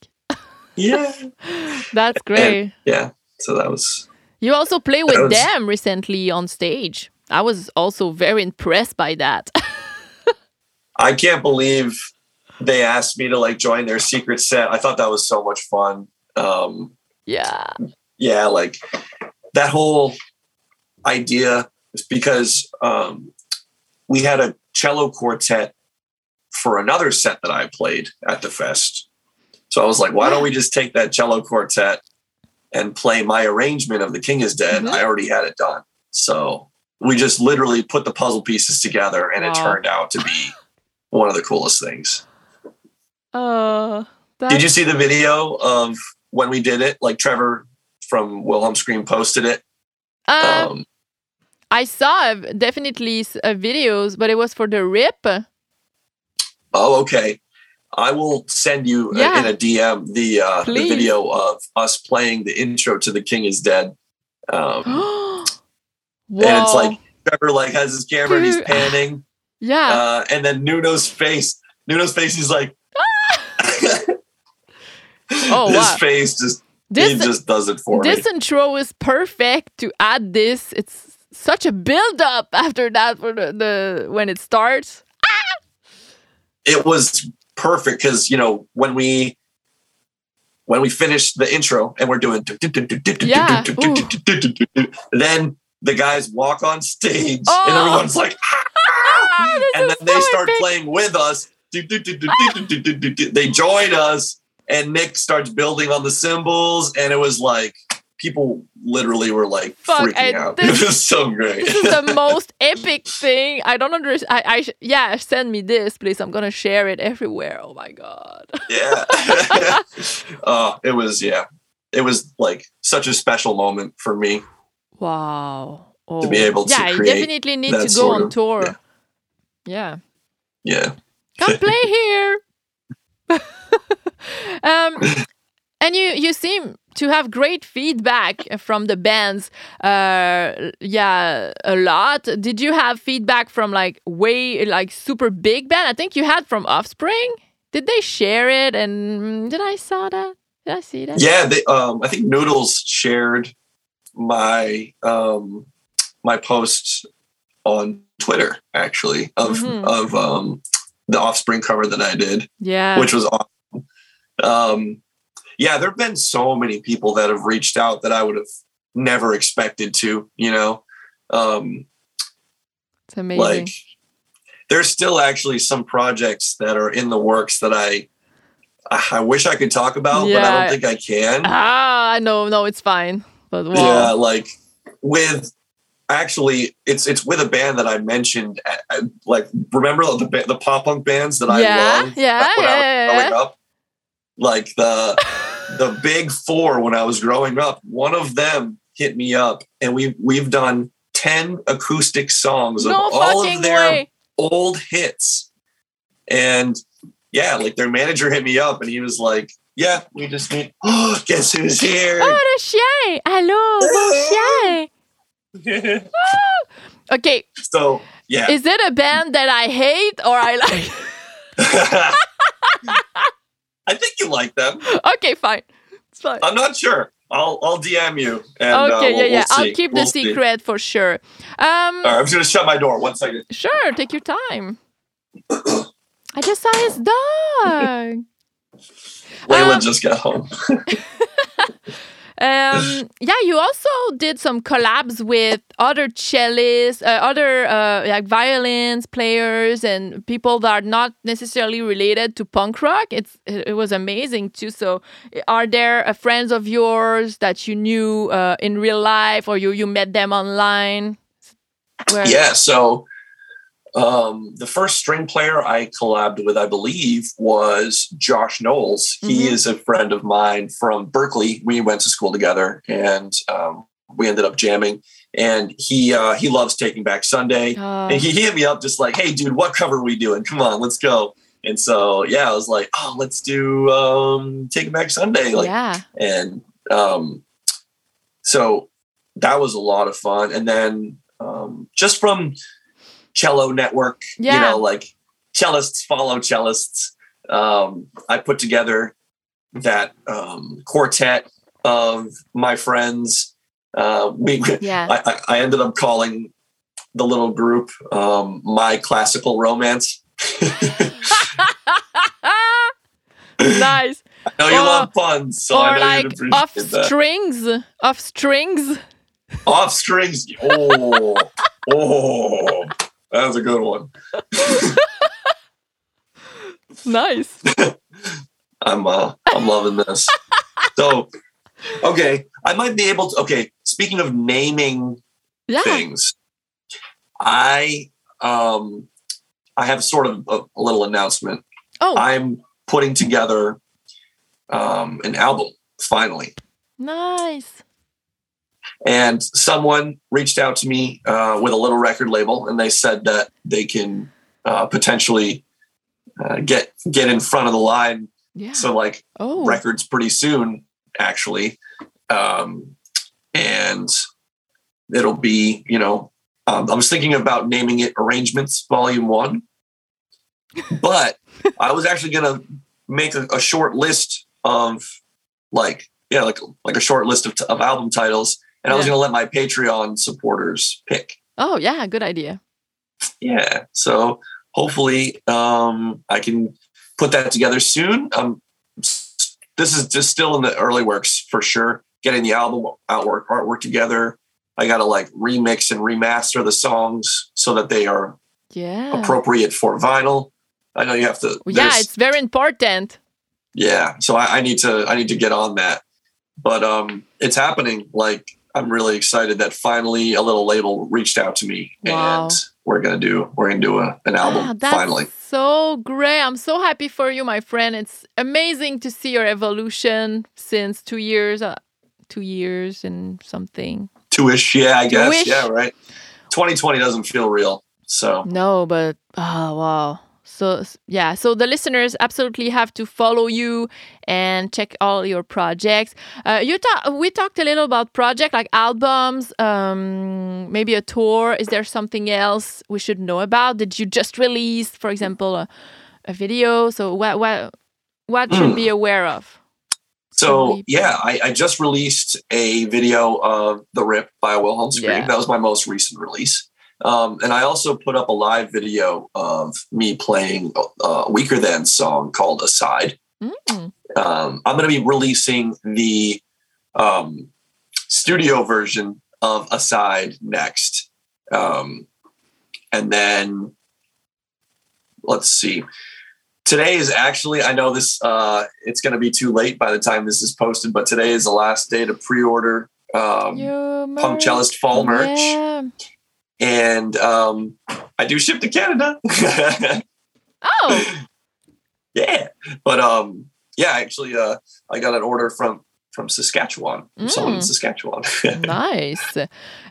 Yeah. [LAUGHS] That's great. yeah. So that was, You also play with was- them recently on stage. I was also very impressed by that. [LAUGHS] I can't believe they asked me to like join their secret set. I thought that was so much fun. Um, yeah. Yeah, like that whole idea is because um, we had a cello quartet for another set that I played at the fest. So I was like, why don't we just take that cello quartet and play my arrangement of The King is Dead? Mhm. I already had it done. So we just literally put the puzzle pieces together and it turned out to be one of the coolest things. Oh, Did you see the video of when we did it? Like Trevor from Wilhelm Scream posted it. Um, Um, I saw definitely uh, videos, but it was for the rip. oh, okay. I will send you uh, Yeah. in a DM the uh, the video of us playing the intro to The King Is Dead. Um, [GASPS] and it's like Trevor like has his camera and he's panning, [SIGHS] yeah. uh, and then Nuno's face. Nuno's face. He's like, [LAUGHS] Oh, [LAUGHS] his wow. face just this he just does it for this me. intro is perfect to add this. It's such a build up after that for the, the when it starts. it was perfect because you know when we when we finish the intro and we're doing Yeah, then the guys walk on stage and Oh. everyone's like Ah, and then they start epic. playing with us they join us and nick starts building on the cymbals, and it was like people literally were like Fuck, freaking out [LAUGHS] this- it was so great This is the [LAUGHS] most epic thing. I don't understand. I, I yeah, send me this, please. I'm gonna share it everywhere. Oh my god. yeah [LAUGHS] oh it was yeah it was like such a special moment for me Wow. Oh. To be able to yeah, you create definitely need to go on of- tour. yeah. Yeah. yeah Come play here. [LAUGHS] um, and you you seem to have great feedback from the bands. Uh, yeah, a lot. Did you have feedback from like way like super big band? I think you had from Offspring. Did they share it? And did I saw that? Did I see that? yeah they um i think noodles shared my um my post on twitter actually of Mhm. of um the offspring cover that i did Yeah. which was awesome um yeah there have been so many people that have reached out that i would have never expected to you know um it's amazing. like there's still actually some projects that are in the works that i i wish i could talk about but i don't think i can ah, no, no, it's fine. But wow. yeah like with actually it's it's with a band that i mentioned uh, uh, like remember the the pop punk bands that i Yeah, loved yeah, when I was yeah, growing up like the [LAUGHS] the big four when i was growing up one of them hit me up and we we've done 10 acoustic songs of no all of their way. old hits. And yeah, like their manager hit me up and he was like, Yeah, we just need oh, [GASPS] guess who's here? Oh! Allô, bon chien! [LAUGHS] Okay, so yeah. is it a band that I hate or I like? [LAUGHS] [LAUGHS] I think you like them. okay, fine. It's fine. I'm not sure. I'll I'll DM you. And, uh, okay, we'll- yeah, yeah. we'll I'll keep We'll the see. secret for sure. Um, All right, I'm just gonna shut my door. One second. sure, take your time. I just saw his dog. Layla Um, just got home. Um, [LAUGHS] yeah, you also did some collabs with other cellists, uh, other uh, like violins players, and people that are not necessarily related to punk rock. It's it was amazing too. So, are there uh, friends of yours that you knew uh, in real life, or you you met them online? Where- Yeah, so um, the first string player I collabed with, I believe, was Josh Knowles. He Mhm. is a friend of mine from Berklee. We went to school together, and um, we ended up jamming. And he uh, he loves Taking Back Sunday, Uh, and he hit me up just like, "Hey, dude, what cover are we doing? Come on, let's go." And so yeah, I was like, "Oh, let's do um, Taking Back Sunday." Like, yeah. and um, so that was a lot of fun. And then um, just from Cello Network, Yeah. you know, like cellists follow cellists. Um, I put together that um, quartet of my friends. Uh, we, [LAUGHS] Yeah. I, I, ended up calling the little group um, my classical romance. [LAUGHS] nice. [LAUGHS] I know you Or- love puns, so I or like off strings, off strings. Off strings. Oh, oh, that was a good one. [LAUGHS] Nice. [LAUGHS] I'm uh, I'm loving this. So, okay, I might be able to. Okay, speaking of naming Yeah. things, I um, I have sort of a, a little announcement. Oh. I'm putting together um, an album finally. Nice. And someone reached out to me uh, with a little record label, and they said that they can uh, potentially uh, get get in front of the line. Yeah. So like oh. records pretty soon, actually, um, and it'll be you know um, I was thinking about naming it Arrangements Volume One, but I was actually gonna make a, a short list of like yeah like like a short list of, of album titles, and I was gonna let my Patreon supporters pick. Oh yeah, good idea. Yeah, so hopefully um, I can put that together soon. Um, this is just still in the early works for sure. Getting the album artwork artwork together. I got to like remix and remaster the songs so that they are Yeah. appropriate for vinyl. I know you have to. yeah, it's very important. yeah. So I, I need to I need to get on that. But um, it's happening. Like I'm really excited that finally a little label reached out to me Wow. and we're gonna do we're gonna do a, an album Ah, that's finally. so great. I'm so happy for you, my friend. It's amazing to see your evolution since two years, uh, two years and something. Two-ish, yeah, I guess. Two-ish? Yeah, right. 2020 doesn't feel real. So No, but oh wow. So yeah, so the listeners absolutely have to follow you and check all your projects. Uh, you ta- we talked a little about project like albums, um, maybe a tour. Is there something else we should know about? Did you just release, for example, a, a video? So what what what should be aware of? so yeah, I, I just released a video of The Rip by Wilhelm Scream. Yeah. That was my most recent release. Um, and I also put up a live video of me playing a Weaker Than song called Aside. Mm. um, I'm going to be releasing the um, studio version of Aside next. Um, and then let's see. Today is actually, I know this, uh, it's going to be too late by the time this is posted, but today is the last day to pre order um, Punk Cellist Fall merch. Yeah. And um, I do ship to Canada. [LAUGHS] Oh, [LAUGHS] yeah. But um, yeah, actually, uh, I got an order from from Saskatchewan, from someone in Mm. Saskatchewan. [LAUGHS] nice.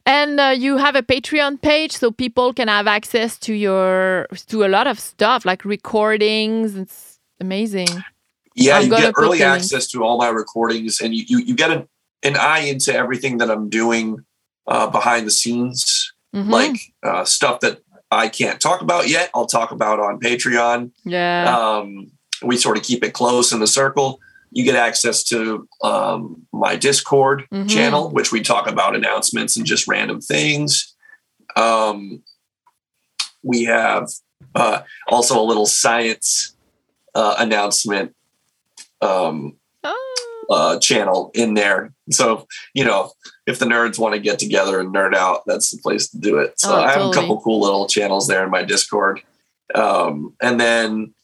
And uh, you have a Patreon page so people can have access to your to a lot of stuff like recordings. It's amazing. yeah, I'm you get early access to all my recordings, and you you, you get an, an eye into everything that I'm doing uh, behind the scenes, Mhm. like uh, stuff that I can't talk about yet. I'll talk about on Patreon. yeah. um, we sort of keep it close in the circle. You get access to um, my Discord Mhm. channel, which we talk about announcements and just random things. Um, we have uh, also a little science uh, announcement um. Uh, channel in there. So, you know, if the nerds want to get together and nerd out, that's the place to do it. So Oh, I have totally. a couple cool little channels there in my Discord. Um, and then,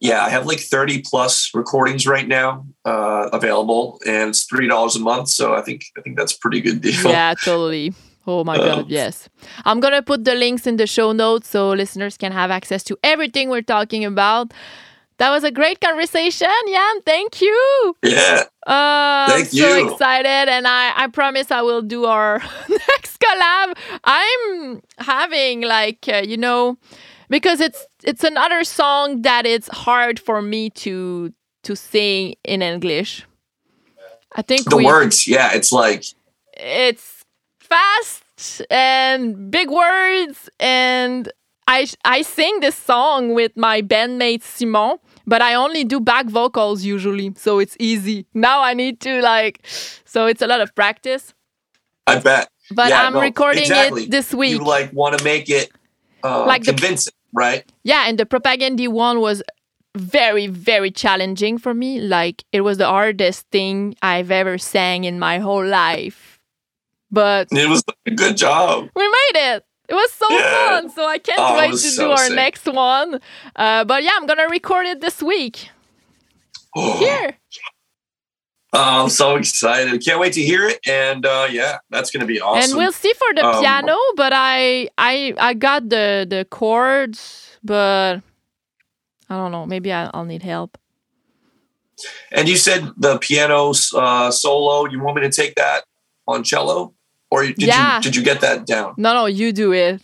yeah, I have like 30 plus recordings right now uh, available and it's $3 a month. So I think, I think that's a pretty good deal. yeah, totally. Oh my god, yes. I'm gonna put the links in the show notes so listeners can have access to everything we're talking about. That was a great conversation, Ian. Thank you. Yeah. Uh, I'm so you. excited, and I, I promise I will do our [LAUGHS] next collab. I'm having like uh, you know because it's it's another song that it's hard for me to to sing in English. I think The we, words. Yeah. It's like, it's fast and big words and I I sing this song with my bandmate Simon, but I only do back vocals usually, so it's easy. Now I need to like so it's a lot of practice. I bet. But Yeah, I'm no, recording exactly. it this week. You like want to make it uh, Like the- convincing, right? yeah, and the Propagandhi one was very, very challenging for me. Like it was the hardest thing I've ever sang in my whole life. But It was a good job. we made it. It was so Yeah. fun. So I can't Oh, wait to so do our sick. next one. Uh, but yeah, I'm gonna record it this week. Here. Oh, I'm so excited. Can't wait to hear it. And uh, yeah, that's going to be awesome. And we'll see for the Um, piano, but I I I got the the chords, but I don't know. Maybe I, I'll need help. And you said the piano uh, solo. You want me to take that on cello, or did Yeah. you did you get that down? No, no, you do it.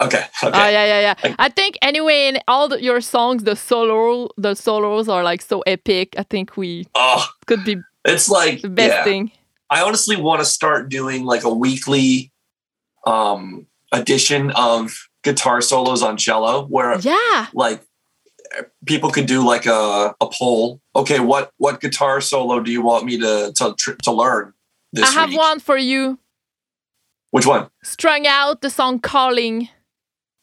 Okay. Okay. Oh yeah, yeah, yeah. Like- I think anyway, in all the, your songs, the solo, the solos are like so epic. I think we Oh, could be it's like the best yeah. thing. I honestly want to start doing like a weekly um edition of guitar solos on cello where Yeah. like people could do like a, a poll. Okay, what what guitar solo do you want me to to to learn this I have week? one for you. Which one? Strung out the song "Calling."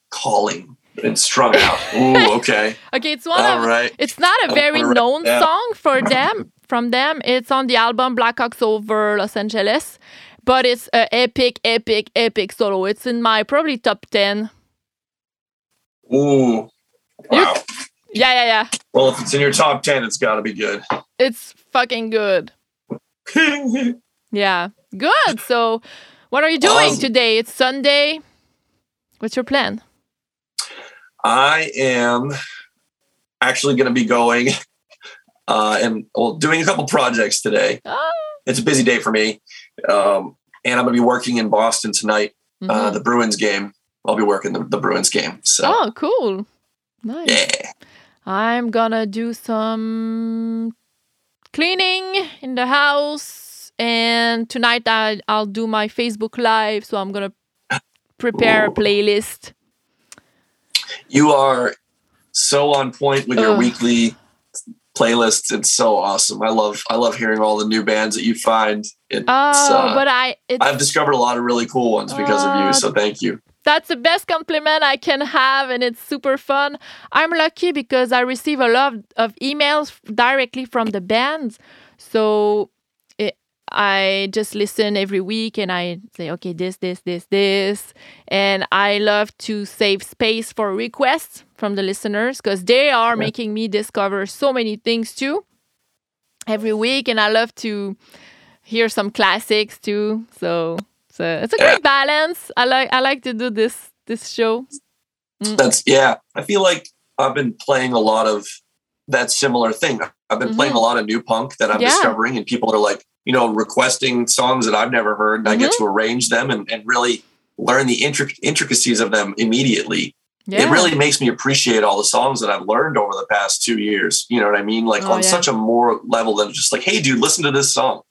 Calling and strung out. [LAUGHS] Ooh, okay. Okay, it's one All of. right. It's not a very known song for them. From them, it's on the album Blackhawks over Los Angeles, but it's an epic, epic, epic solo. It's in my probably top ten. Ooh. Wow. Yeah, yeah, yeah. Well, if it's in your top ten, it's got to be good. It's fucking good. [LAUGHS] Yeah, good. So, what are you doing Awesome. today? It's Sunday. What's your plan? I am actually going to be going [LAUGHS] uh, and well, doing a couple projects today. Ah. It's a busy day for me, um, and I'm going to be working in Boston tonight. Uh, Mhm. the Bruins game. I'll be working the, the Bruins game. So oh, cool. Nice. yeah, I'm gonna do some cleaning in the house, and tonight I, I'll do my Facebook Live. So I'm gonna prepare a playlist. you are so on point with your Ugh. weekly playlists. It's so awesome. I love I love hearing all the new bands that you find. It's Oh, uh, but I it's, I've discovered a lot of really cool ones because of Uh, you. So thank you. that's the best compliment I can have, and it's super fun. I'm lucky because I receive a lot of emails directly from the bands. So I just listen every week and I say, okay, this, this, this, this. And I love to save space for requests from the listeners because they are making me discover so many things too every week. And I love to hear some classics too. So it's a, it's a great balance. I like I like to do this this show. Mm. That's yeah. I feel like I've been playing a lot of that similar thing. I've been playing a lot of new punk that I'm Mm-hmm. Yeah. discovering, and people are like, you know, requesting songs that I've never heard, and I get Mm-hmm. to arrange them and, and really learn the intric- intricacies of them immediately. Yeah. It really makes me appreciate all the songs that I've learned over the past two years. You know what I mean? Like Oh, on yeah. such a more level than just like, hey, dude, listen to this song.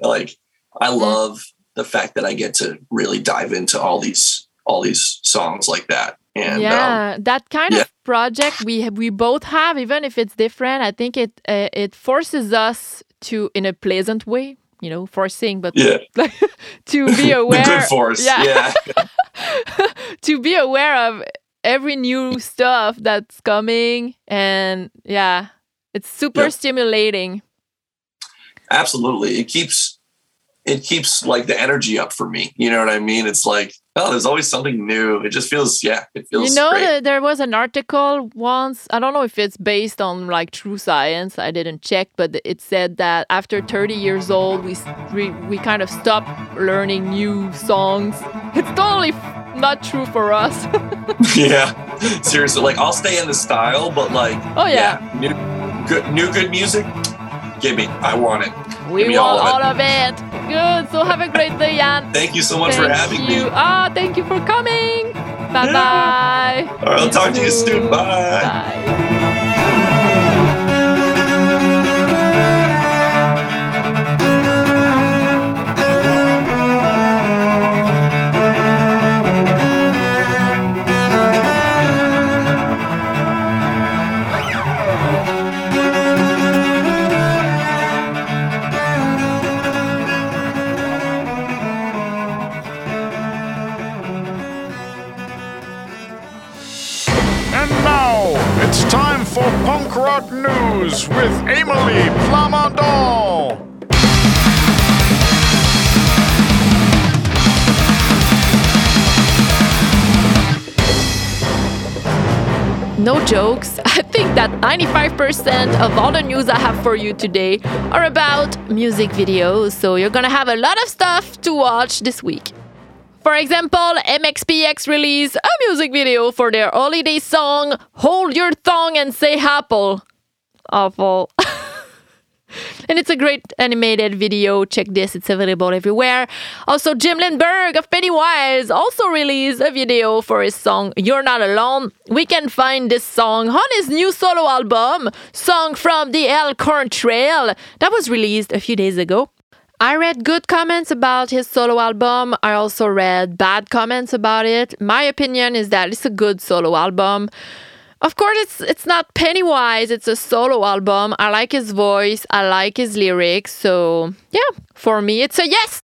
Like, I Mm. love the fact that I get to really dive into all these all these songs like that. And um, yeah, that kind yeah. of project we we both have, even if it's different. I think it uh, it forces us to, in a pleasant way, you know, forcing, but yeah, [LAUGHS] to be [LAUGHS] aware. good force. Yeah, yeah. [LAUGHS] to be aware of every new stuff that's coming, and yeah, it's super stimulating. absolutely it keeps it keeps like the energy up for me you know what i mean it's like oh there's always something new it just feels yeah it feels you know, that there was an article once. I don't know if it's based on like true science. I didn't check, but it said that after 30 years old, we we, we kind of stop learning new songs. It's totally f- not true for us. [LAUGHS] yeah seriously like i'll stay in the style but like Oh, yeah. new good new good music give me i want it we want all all of it. of it. Good. So have a great day, Ian. [LAUGHS] thank you so much for Thank having you. me Ah, thank you for coming. Bye bye. all right i'll talk to you soon bye Bye. 95% of all the news I have for you today are about music videos, so you're gonna have a lot of stuff to watch this week. For example, MXPX released a music video for their holiday song Hold Your Tongue and Say Apple. Awful. [LAUGHS] and it's a great animated video. Check this, it's available everywhere. Also, Jim Lindberg of Pennywise also released a video for his song You're Not Alone. We can find this song on his new solo album, Song from the Elkhorn Trail, that was released a few days ago. I read good comments about his solo album. I also read bad comments about it. My opinion is that it's a good solo album. Of course, it's it's not Pennywise. It's a solo album. I like his voice. I like his lyrics. So yeah, for me, it's a yes.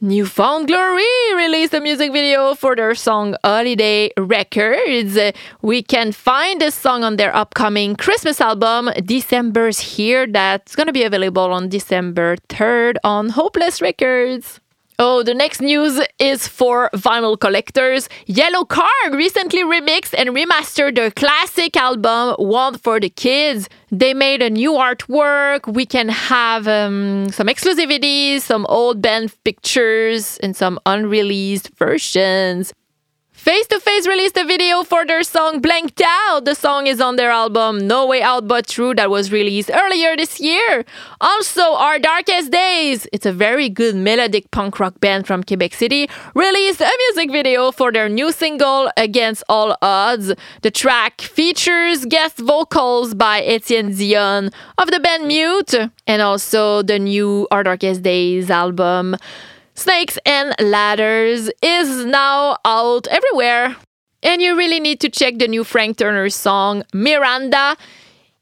Newfound Glory released a music video for their song Holiday Records. We can find this song on their upcoming Christmas album, December's Here, that's gonna be available on December 3rd on Hopeless Records. Oh, the next news is for vinyl collectors. Yellow Card recently remixed and remastered their classic album, One for the Kids. They made a new artwork. We can have um, some exclusivities, some old band pictures, and some unreleased versions. Face to Face released a video for their song Blanked Out. The song is on their album No Way Out But Through that was released earlier this year. Also, Our Darkest Days, it's a very good melodic punk rock band from Quebec City, released a music video for their new single Against All Odds. The track features guest vocals by Etienne Dion of the band Mute and also the new Our Darkest Days album. Snakes and Ladders is now out everywhere. And you really need to check the new Frank Turner song, Miranda.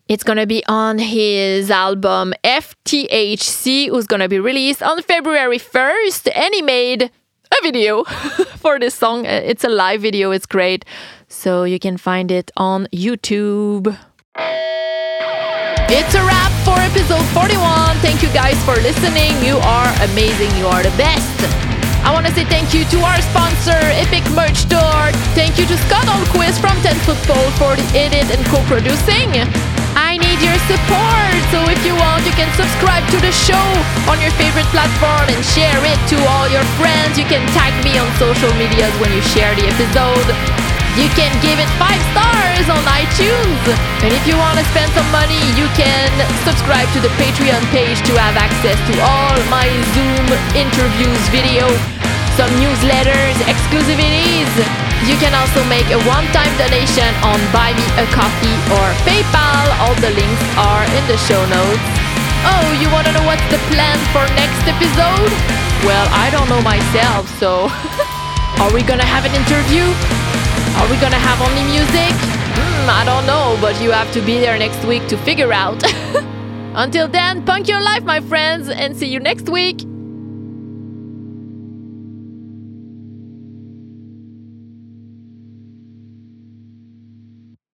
It's gonna be on his album FTHC, who's gonna be released on February 1st. And he made a video [LAUGHS] for this song. It's a live video, it's great. So you can find it on YouTube. It's a wrap for episode 41. Thank you guys for listening. You are amazing. You are the best. I want to say thank you to our sponsor, Epic Merch Store. Thank you to Scott Olquist from 10 Football for the edit and co-producing. I need your support, so if you want, you can subscribe to the show on your favorite platform and share it to all your friends. You can tag me on social medias when you share the episode. You can give it five stars on iTunes. And if you want to spend some money, you can subscribe to the Patreon page to have access to all my Zoom interviews video, some newsletters, exclusivities. You can also make a one-time donation on Buy Me a Coffee or PayPal. All the links are in the show notes. Oh, you want to know what's the plan for next episode? Well, I don't know myself, so [LAUGHS] are we gonna have an interview? Are we gonna have only music? Hmm, I don't know, but you have to be there next week to figure out. [LAUGHS] Until then, punk your life, my friends, and see you next week.